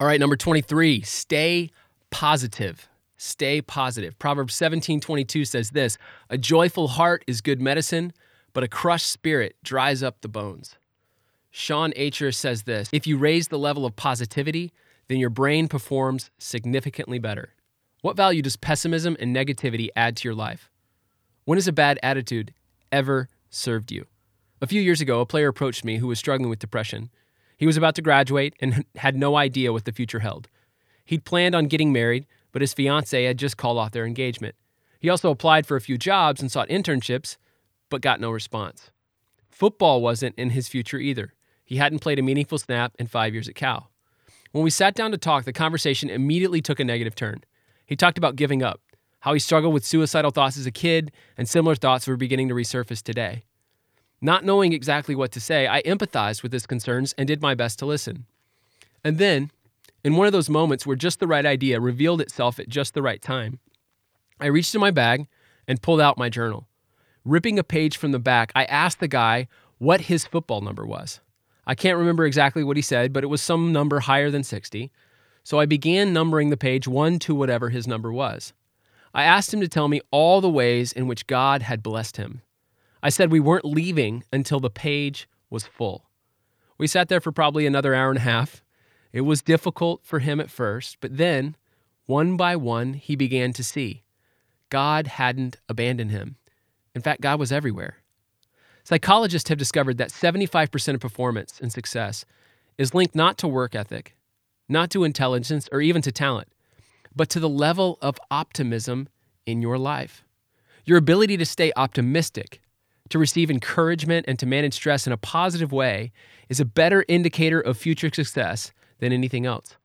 All right, number 23, stay positive. Stay positive. Proverbs 17 22 says this A joyful heart is good medicine, but a crushed spirit dries up the bones. Shawn Achor says this If you raise the level of positivity, then your brain performs significantly better. What value does pessimism and negativity add to your life? When has a bad attitude ever served you? A few years ago, a player approached me who was struggling with depression. He was about to graduate and had no idea what the future held. He'd planned on getting married, but his fiancee had just called off their engagement. He also applied for a few jobs and sought internships, but got no response. Football wasn't in his future either. He hadn't played a meaningful snap in five years at Cal. When we sat down to talk, the conversation immediately took a negative turn. He talked about giving up, how he struggled with suicidal thoughts as a kid, and similar thoughts were beginning to resurface today. Not knowing exactly what to say, I empathized with his concerns and did my best to listen. And then, in one of those moments where just the right idea revealed itself at just the right time, I reached in my bag and pulled out my journal. Ripping a page from the back, I asked the guy what his football number was. I can't remember exactly what he said, but it was some number higher than 60. So I began numbering the page 1 to whatever his number was. I asked him to tell me all the ways in which God had blessed him. I said we weren't leaving until the page was full. We sat there for probably another hour and a half. It was difficult for him at first, but then, one by one, he began to see God hadn't abandoned him. In fact, God was everywhere. Psychologists have discovered that 75% of performance and success is linked not to work ethic, not to intelligence, or even to talent, but to the level of optimism in your life. Your ability to stay optimistic, to receive encouragement, and to manage stress in a positive way is a better indicator of future success than anything else.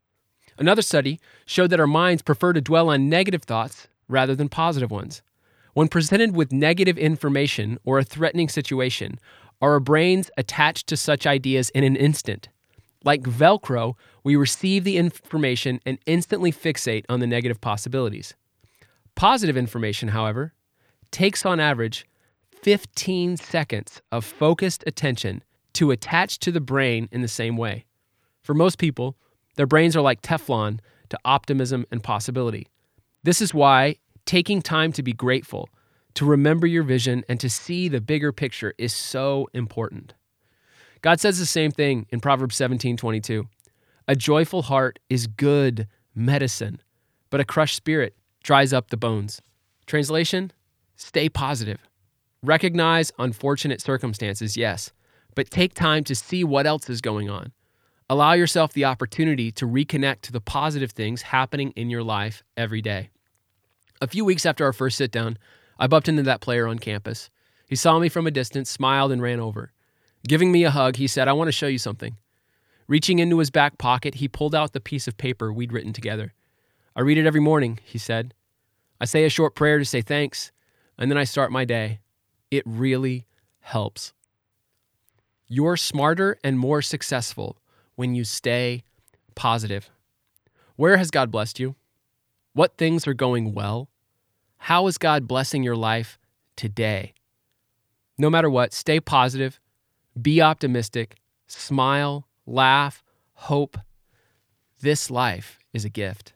Another study showed that our minds prefer to dwell on negative thoughts rather than positive ones. When presented with negative information or a threatening situation, our brains attach to such ideas in an instant. Like Velcro, we receive the information and instantly fixate on the negative possibilities. Positive information, however, takes on average 15 seconds of focused attention to attach to the brain in the same way. For most people, their brains are like Teflon to optimism and possibility. This is why taking time to be grateful, to remember your vision, and to see the bigger picture is so important. God says the same thing in Proverbs 17 22. A joyful heart is good medicine, but a crushed spirit dries up the bones. Translation Stay positive. Recognize unfortunate circumstances, yes, but take time to see what else is going on. Allow yourself the opportunity to reconnect to the positive things happening in your life every day. A few weeks after our first sit down, I bumped into that player on campus. He saw me from a distance, smiled, and ran over. Giving me a hug, he said, I want to show you something. Reaching into his back pocket, he pulled out the piece of paper we'd written together. I read it every morning, he said. I say a short prayer to say thanks, and then I start my day. It really helps. You're smarter and more successful when you stay positive. Where has God blessed you? What things are going well? How is God blessing your life today? No matter what, stay positive, be optimistic, smile, laugh, hope. This life is a gift.